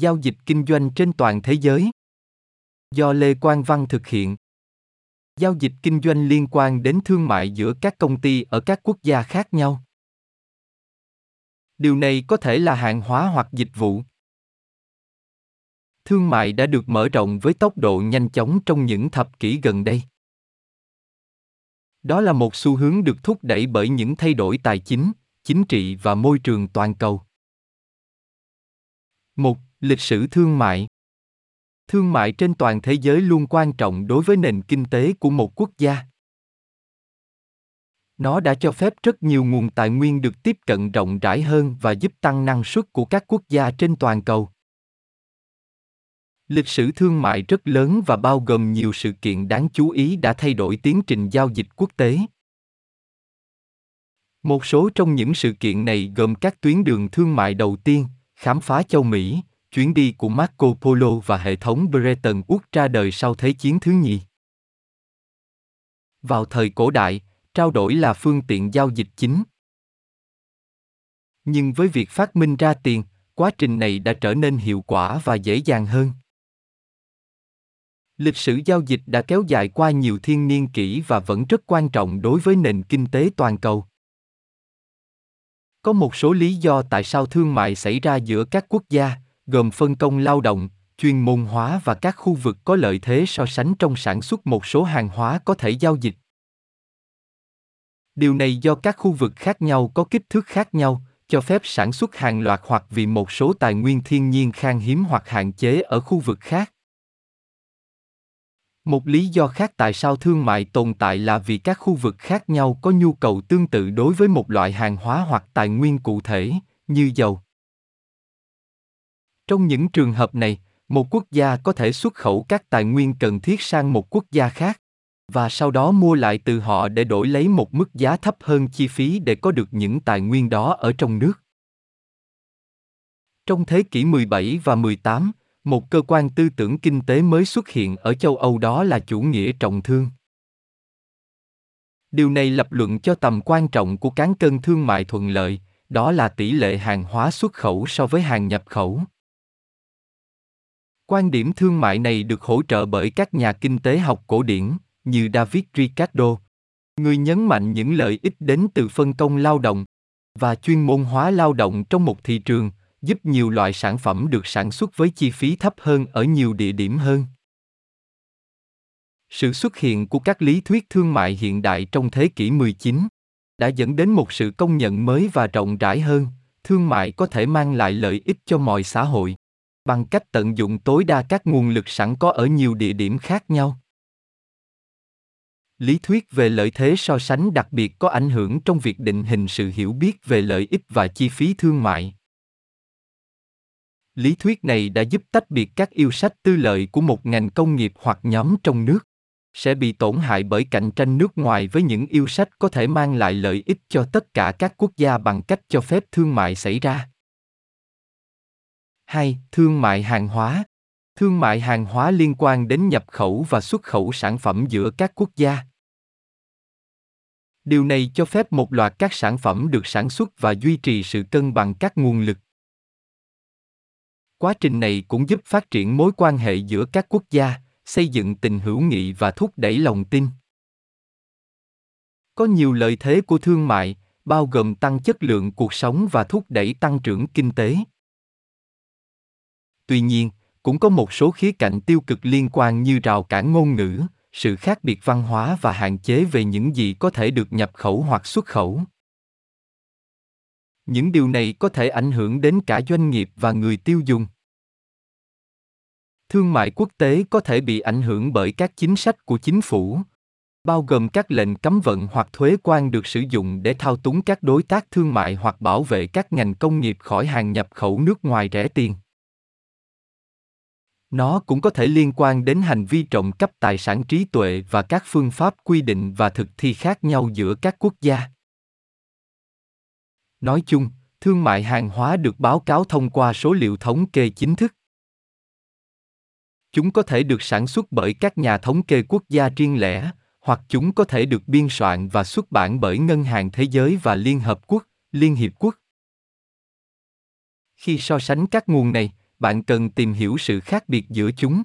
Giao dịch kinh doanh trên toàn thế giới. Do Lê Quang Văn thực hiện. Giao dịch kinh doanh liên quan đến thương mại giữa các công ty ở các quốc gia khác nhau. Điều này có thể là hàng hóa hoặc dịch vụ. Thương mại đã được mở rộng với tốc độ nhanh chóng trong những thập kỷ gần đây. Đó là một xu hướng được thúc đẩy bởi những thay đổi tài chính, chính trị và môi trường toàn cầu. Một, lịch sử thương mại. Thương mại trên toàn thế giới luôn quan trọng đối với nền kinh tế của một quốc gia. Nó đã cho phép rất nhiều nguồn tài nguyên được tiếp cận rộng rãi hơn và giúp tăng năng suất của các quốc gia trên toàn cầu. Lịch sử thương mại rất lớn và bao gồm nhiều sự kiện đáng chú ý đã thay đổi tiến trình giao dịch quốc tế. Một số trong những sự kiện này gồm các tuyến đường thương mại đầu tiên, khám phá châu Mỹ, chuyến đi của Marco Polo và hệ thống Bretton Woods ra đời sau Thế chiến thứ nhì. Vào thời cổ đại, trao đổi là phương tiện giao dịch chính. Nhưng với việc phát minh ra tiền, quá trình này đã trở nên hiệu quả và dễ dàng hơn. Lịch sử giao dịch đã kéo dài qua nhiều thiên niên kỷ và vẫn rất quan trọng đối với nền kinh tế toàn cầu. Có một số lý do tại sao thương mại xảy ra giữa các quốc gia, gồm phân công lao động, chuyên môn hóa và các khu vực có lợi thế so sánh trong sản xuất một số hàng hóa có thể giao dịch. Điều này do các khu vực khác nhau có kích thước khác nhau, cho phép sản xuất hàng loạt hoặc vì một số tài nguyên thiên nhiên khan hiếm hoặc hạn chế ở khu vực khác. Một lý do khác tại sao thương mại tồn tại là vì các khu vực khác nhau có nhu cầu tương tự đối với một loại hàng hóa hoặc tài nguyên cụ thể, như dầu. Trong những trường hợp này, một quốc gia có thể xuất khẩu các tài nguyên cần thiết sang một quốc gia khác và sau đó mua lại từ họ để đổi lấy một mức giá thấp hơn chi phí để có được những tài nguyên đó ở trong nước. Trong thế kỷ 17 và 18, một cơ quan tư tưởng kinh tế mới xuất hiện ở châu Âu đó là chủ nghĩa trọng thương. Điều này lập luận cho tầm quan trọng của cán cân thương mại thuận lợi, đó là tỷ lệ hàng hóa xuất khẩu so với hàng nhập khẩu. Quan điểm thương mại này được hỗ trợ bởi các nhà kinh tế học cổ điển, như David Ricardo, người nhấn mạnh những lợi ích đến từ phân công lao động và chuyên môn hóa lao động trong một thị trường, giúp nhiều loại sản phẩm được sản xuất với chi phí thấp hơn ở nhiều địa điểm hơn. Sự xuất hiện của các lý thuyết thương mại hiện đại trong thế kỷ 19 đã dẫn đến một sự công nhận mới và rộng rãi hơn, thương mại có thể mang lại lợi ích cho mọi xã hội bằng cách tận dụng tối đa các nguồn lực sẵn có ở nhiều địa điểm khác nhau. Lý thuyết về lợi thế so sánh đặc biệt có ảnh hưởng trong việc định hình sự hiểu biết về lợi ích và chi phí thương mại lý thuyết này đã giúp tách biệt các yêu sách tư lợi của một ngành công nghiệp hoặc nhóm trong nước, sẽ bị tổn hại bởi cạnh tranh nước ngoài với những yêu sách có thể mang lại lợi ích cho tất cả các quốc gia bằng cách cho phép thương mại xảy ra. 2. Thương mại hàng hóa. Thương mại hàng hóa liên quan đến nhập khẩu và xuất khẩu sản phẩm giữa các quốc gia. Điều này cho phép một loạt các sản phẩm được sản xuất và duy trì sự cân bằng các nguồn lực Quá trình này cũng giúp phát triển mối quan hệ giữa các quốc gia, xây dựng tình hữu nghị và thúc đẩy lòng tin. Có nhiều lợi thế của thương mại, bao gồm tăng chất lượng cuộc sống và thúc đẩy tăng trưởng kinh tế. Tuy nhiên, cũng có một số khía cạnh tiêu cực liên quan như rào cản ngôn ngữ, sự khác biệt văn hóa và hạn chế về những gì có thể được nhập khẩu hoặc xuất khẩu. Những điều này có thể ảnh hưởng đến cả doanh nghiệp và người tiêu dùng. Thương mại quốc tế có thể bị ảnh hưởng bởi các chính sách của chính phủ bao gồm các lệnh cấm vận hoặc thuế quan được sử dụng để thao túng các đối tác thương mại hoặc bảo vệ các ngành công nghiệp khỏi hàng nhập khẩu nước ngoài rẻ tiền nó cũng có thể liên quan đến hành vi trộm cắp tài sản trí tuệ và các phương pháp quy định và thực thi khác nhau giữa các quốc gia Nói chung, thương mại hàng hóa được báo cáo thông qua số liệu thống kê chính thức. Chúng có thể được sản xuất bởi các nhà thống kê quốc gia riêng lẻ, hoặc chúng có thể được biên soạn và xuất bản bởi Ngân hàng Thế giới và Liên Hợp Quốc, Liên Hiệp Quốc. Khi so sánh các nguồn này, bạn cần tìm hiểu sự khác biệt giữa chúng.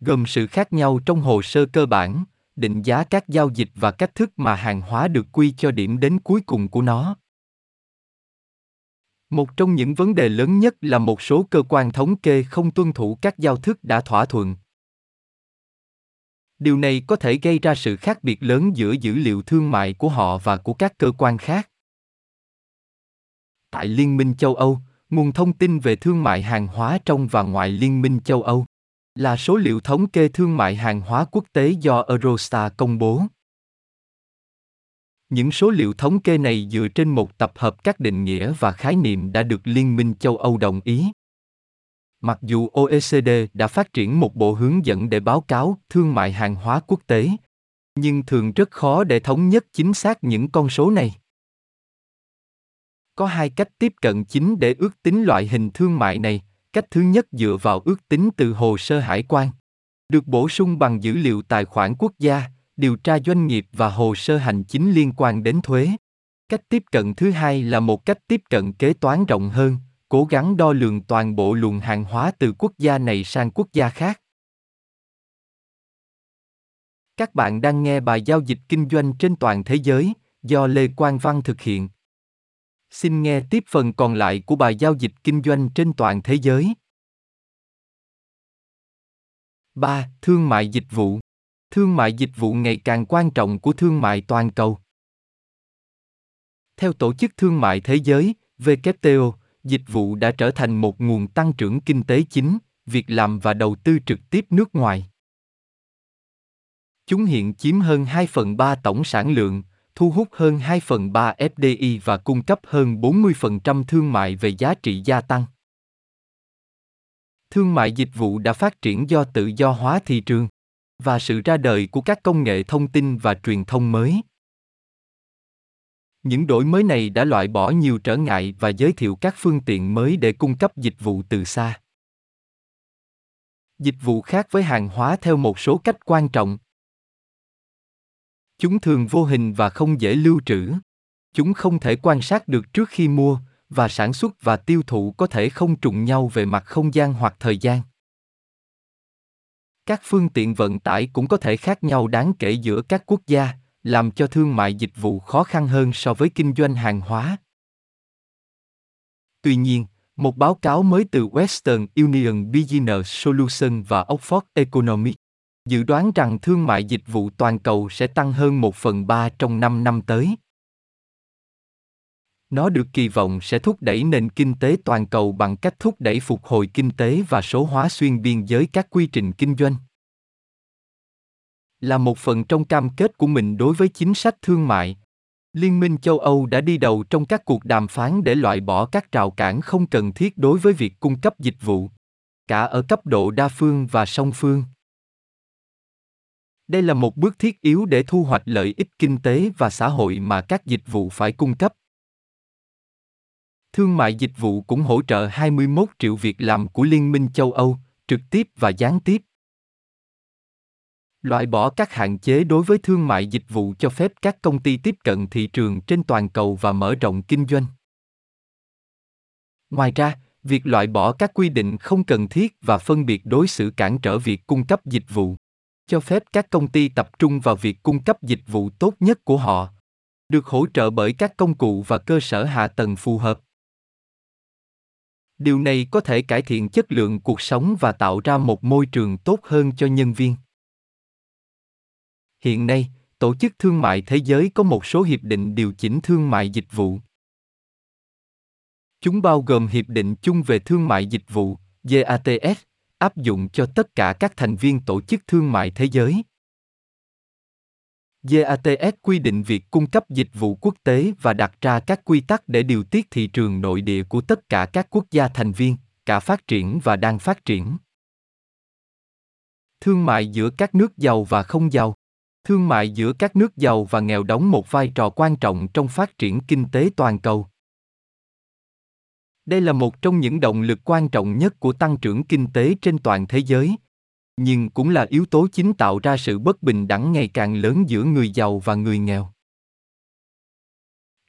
Gồm sự khác nhau trong hồ sơ cơ bản, định giá các giao dịch và cách thức mà hàng hóa được quy cho điểm đến cuối cùng của nó. Một trong những vấn đề lớn nhất là một số cơ quan thống kê không tuân thủ các giao thức đã thỏa thuận. Điều này có thể gây ra sự khác biệt lớn giữa dữ liệu thương mại của họ và của các cơ quan khác. Tại Liên minh châu Âu, nguồn thông tin về thương mại hàng hóa trong và ngoài Liên minh châu Âu là số liệu thống kê thương mại hàng hóa quốc tế do Eurostat công bố. Những số liệu thống kê này dựa trên một tập hợp các định nghĩa và khái niệm đã được Liên minh châu Âu đồng ý. Mặc dù OECD đã phát triển một bộ hướng dẫn để báo cáo thương mại hàng hóa quốc tế, nhưng thường rất khó để thống nhất chính xác những con số này. Có hai cách tiếp cận chính để ước tính loại hình thương mại này. Cách thứ nhất dựa vào ước tính từ hồ sơ hải quan, được bổ sung bằng dữ liệu tài khoản quốc gia, điều tra doanh nghiệp và hồ sơ hành chính liên quan đến thuế. Cách tiếp cận thứ hai là một cách tiếp cận kế toán rộng hơn, cố gắng đo lường toàn bộ luồng hàng hóa từ quốc gia này sang quốc gia khác. Các bạn đang nghe bài giao dịch kinh doanh trên toàn thế giới do Lê Quang Văn thực hiện. Xin nghe tiếp phần còn lại của bài giao dịch kinh doanh trên toàn thế giới. 3. Thương mại dịch vụ. Thương mại dịch vụ ngày càng quan trọng của thương mại toàn cầu. Theo Tổ chức Thương mại Thế giới, WTO, dịch vụ đã trở thành một nguồn tăng trưởng kinh tế chính, việc làm và đầu tư trực tiếp nước ngoài. Chúng hiện chiếm hơn 2 phần 3 tổng sản lượng, thu hút hơn 2 phần 3 FDI và cung cấp hơn 40% thương mại về giá trị gia tăng. Thương mại dịch vụ đã phát triển do tự do hóa thị trường và sự ra đời của các công nghệ thông tin và truyền thông mới. Những đổi mới này đã loại bỏ nhiều trở ngại và giới thiệu các phương tiện mới để cung cấp dịch vụ từ xa. Dịch vụ khác với hàng hóa theo một số cách quan trọng Chúng thường vô hình và không dễ lưu trữ. Chúng không thể quan sát được trước khi mua, và sản xuất và tiêu thụ có thể không trùng nhau về mặt không gian hoặc thời gian. Các phương tiện vận tải cũng có thể khác nhau đáng kể giữa các quốc gia, làm cho thương mại dịch vụ khó khăn hơn so với kinh doanh hàng hóa. Tuy nhiên, một báo cáo mới từ Western Union Business Solutions và Oxford Economics dự đoán rằng thương mại dịch vụ toàn cầu sẽ tăng hơn 1 phần 3 trong 5 năm tới. Nó được kỳ vọng sẽ thúc đẩy nền kinh tế toàn cầu bằng cách thúc đẩy phục hồi kinh tế và số hóa xuyên biên giới các quy trình kinh doanh. Là một phần trong cam kết của mình đối với chính sách thương mại, Liên minh châu Âu đã đi đầu trong các cuộc đàm phán để loại bỏ các rào cản không cần thiết đối với việc cung cấp dịch vụ, cả ở cấp độ đa phương và song phương. Đây là một bước thiết yếu để thu hoạch lợi ích kinh tế và xã hội mà các dịch vụ phải cung cấp. Thương mại dịch vụ cũng hỗ trợ 21 triệu việc làm của Liên minh châu Âu, trực tiếp và gián tiếp. Loại bỏ các hạn chế đối với thương mại dịch vụ cho phép các công ty tiếp cận thị trường trên toàn cầu và mở rộng kinh doanh. Ngoài ra, việc loại bỏ các quy định không cần thiết và phân biệt đối xử cản trở việc cung cấp dịch vụ cho phép các công ty tập trung vào việc cung cấp dịch vụ tốt nhất của họ, được hỗ trợ bởi các công cụ và cơ sở hạ tầng phù hợp. Điều này có thể cải thiện chất lượng cuộc sống và tạo ra một môi trường tốt hơn cho nhân viên. Hiện nay, tổ chức thương mại thế giới có một số hiệp định điều chỉnh thương mại dịch vụ. Chúng bao gồm hiệp định chung về thương mại dịch vụ GATS áp dụng cho tất cả các thành viên tổ chức thương mại thế giới. GATS quy định việc cung cấp dịch vụ quốc tế và đặt ra các quy tắc để điều tiết thị trường nội địa của tất cả các quốc gia thành viên, cả phát triển và đang phát triển. Thương mại giữa các nước giàu và không giàu. Thương mại giữa các nước giàu và nghèo đóng một vai trò quan trọng trong phát triển kinh tế toàn cầu. Đây là một trong những động lực quan trọng nhất của tăng trưởng kinh tế trên toàn thế giới, nhưng cũng là yếu tố chính tạo ra sự bất bình đẳng ngày càng lớn giữa người giàu và người nghèo.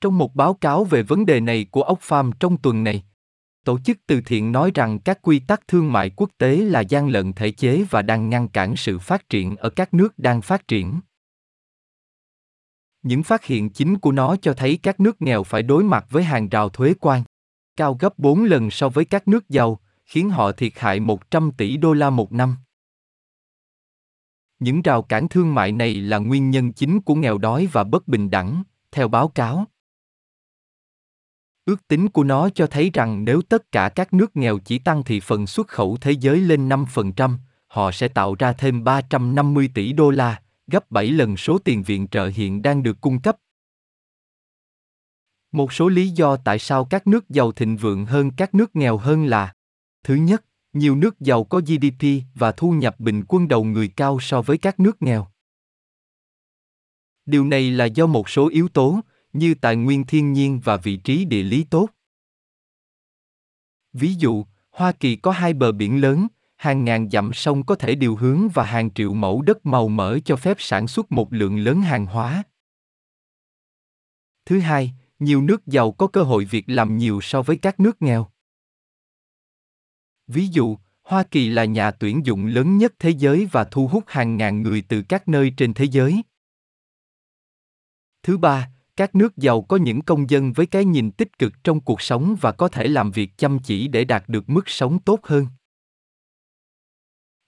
Trong một báo cáo về vấn đề này của Oxfam trong tuần này, Tổ chức từ thiện nói rằng các quy tắc thương mại quốc tế là gian lận thể chế và đang ngăn cản sự phát triển ở các nước đang phát triển. Những phát hiện chính của nó cho thấy các nước nghèo phải đối mặt với hàng rào thuế quan cao gấp 4 lần so với các nước giàu, khiến họ thiệt hại 100 tỷ đô la một năm. Những rào cản thương mại này là nguyên nhân chính của nghèo đói và bất bình đẳng, theo báo cáo. Ước tính của nó cho thấy rằng nếu tất cả các nước nghèo chỉ tăng thị phần xuất khẩu thế giới lên 5%, họ sẽ tạo ra thêm 350 tỷ đô la, gấp 7 lần số tiền viện trợ hiện đang được cung cấp. Một số lý do tại sao các nước giàu thịnh vượng hơn các nước nghèo hơn là Thứ nhất, nhiều nước giàu có GDP và thu nhập bình quân đầu người cao so với các nước nghèo. Điều này là do một số yếu tố, như tài nguyên thiên nhiên và vị trí địa lý tốt. Ví dụ, Hoa Kỳ có hai bờ biển lớn, hàng ngàn dặm sông có thể điều hướng và hàng triệu mẫu đất màu mỡ cho phép sản xuất một lượng lớn hàng hóa. Thứ hai, nhiều nước giàu có cơ hội việc làm nhiều so với các nước nghèo. Ví dụ, Hoa Kỳ là nhà tuyển dụng lớn nhất thế giới và thu hút hàng ngàn người từ các nơi trên thế giới. Thứ ba, các nước giàu có những công dân với cái nhìn tích cực trong cuộc sống và có thể làm việc chăm chỉ để đạt được mức sống tốt hơn.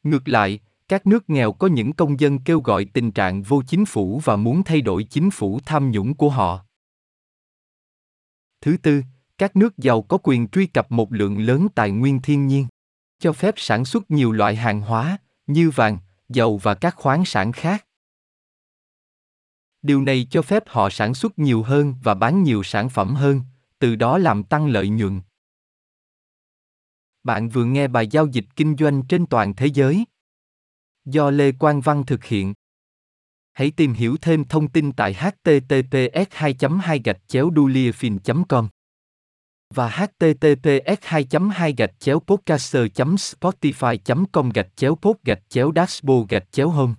Ngược lại, các nước nghèo có những công dân kêu gọi tình trạng vô chính phủ và muốn thay đổi chính phủ tham nhũng của họ. Thứ tư, các nước giàu có quyền truy cập một lượng lớn tài nguyên thiên nhiên, cho phép sản xuất nhiều loại hàng hóa như vàng, dầu và các khoáng sản khác. Điều này cho phép họ sản xuất nhiều hơn và bán nhiều sản phẩm hơn, từ đó làm tăng lợi nhuận. Bạn vừa nghe bài giao dịch kinh doanh trên toàn thế giới. Do Lê Quang Văn thực hiện. Hãy tìm hiểu thêm thông tin tại https 2 2 gạch chéo com và https 2 2 gạch chéo podcaster spotify com gạch chéo pod gạch chéo dashboard gạch chéo home.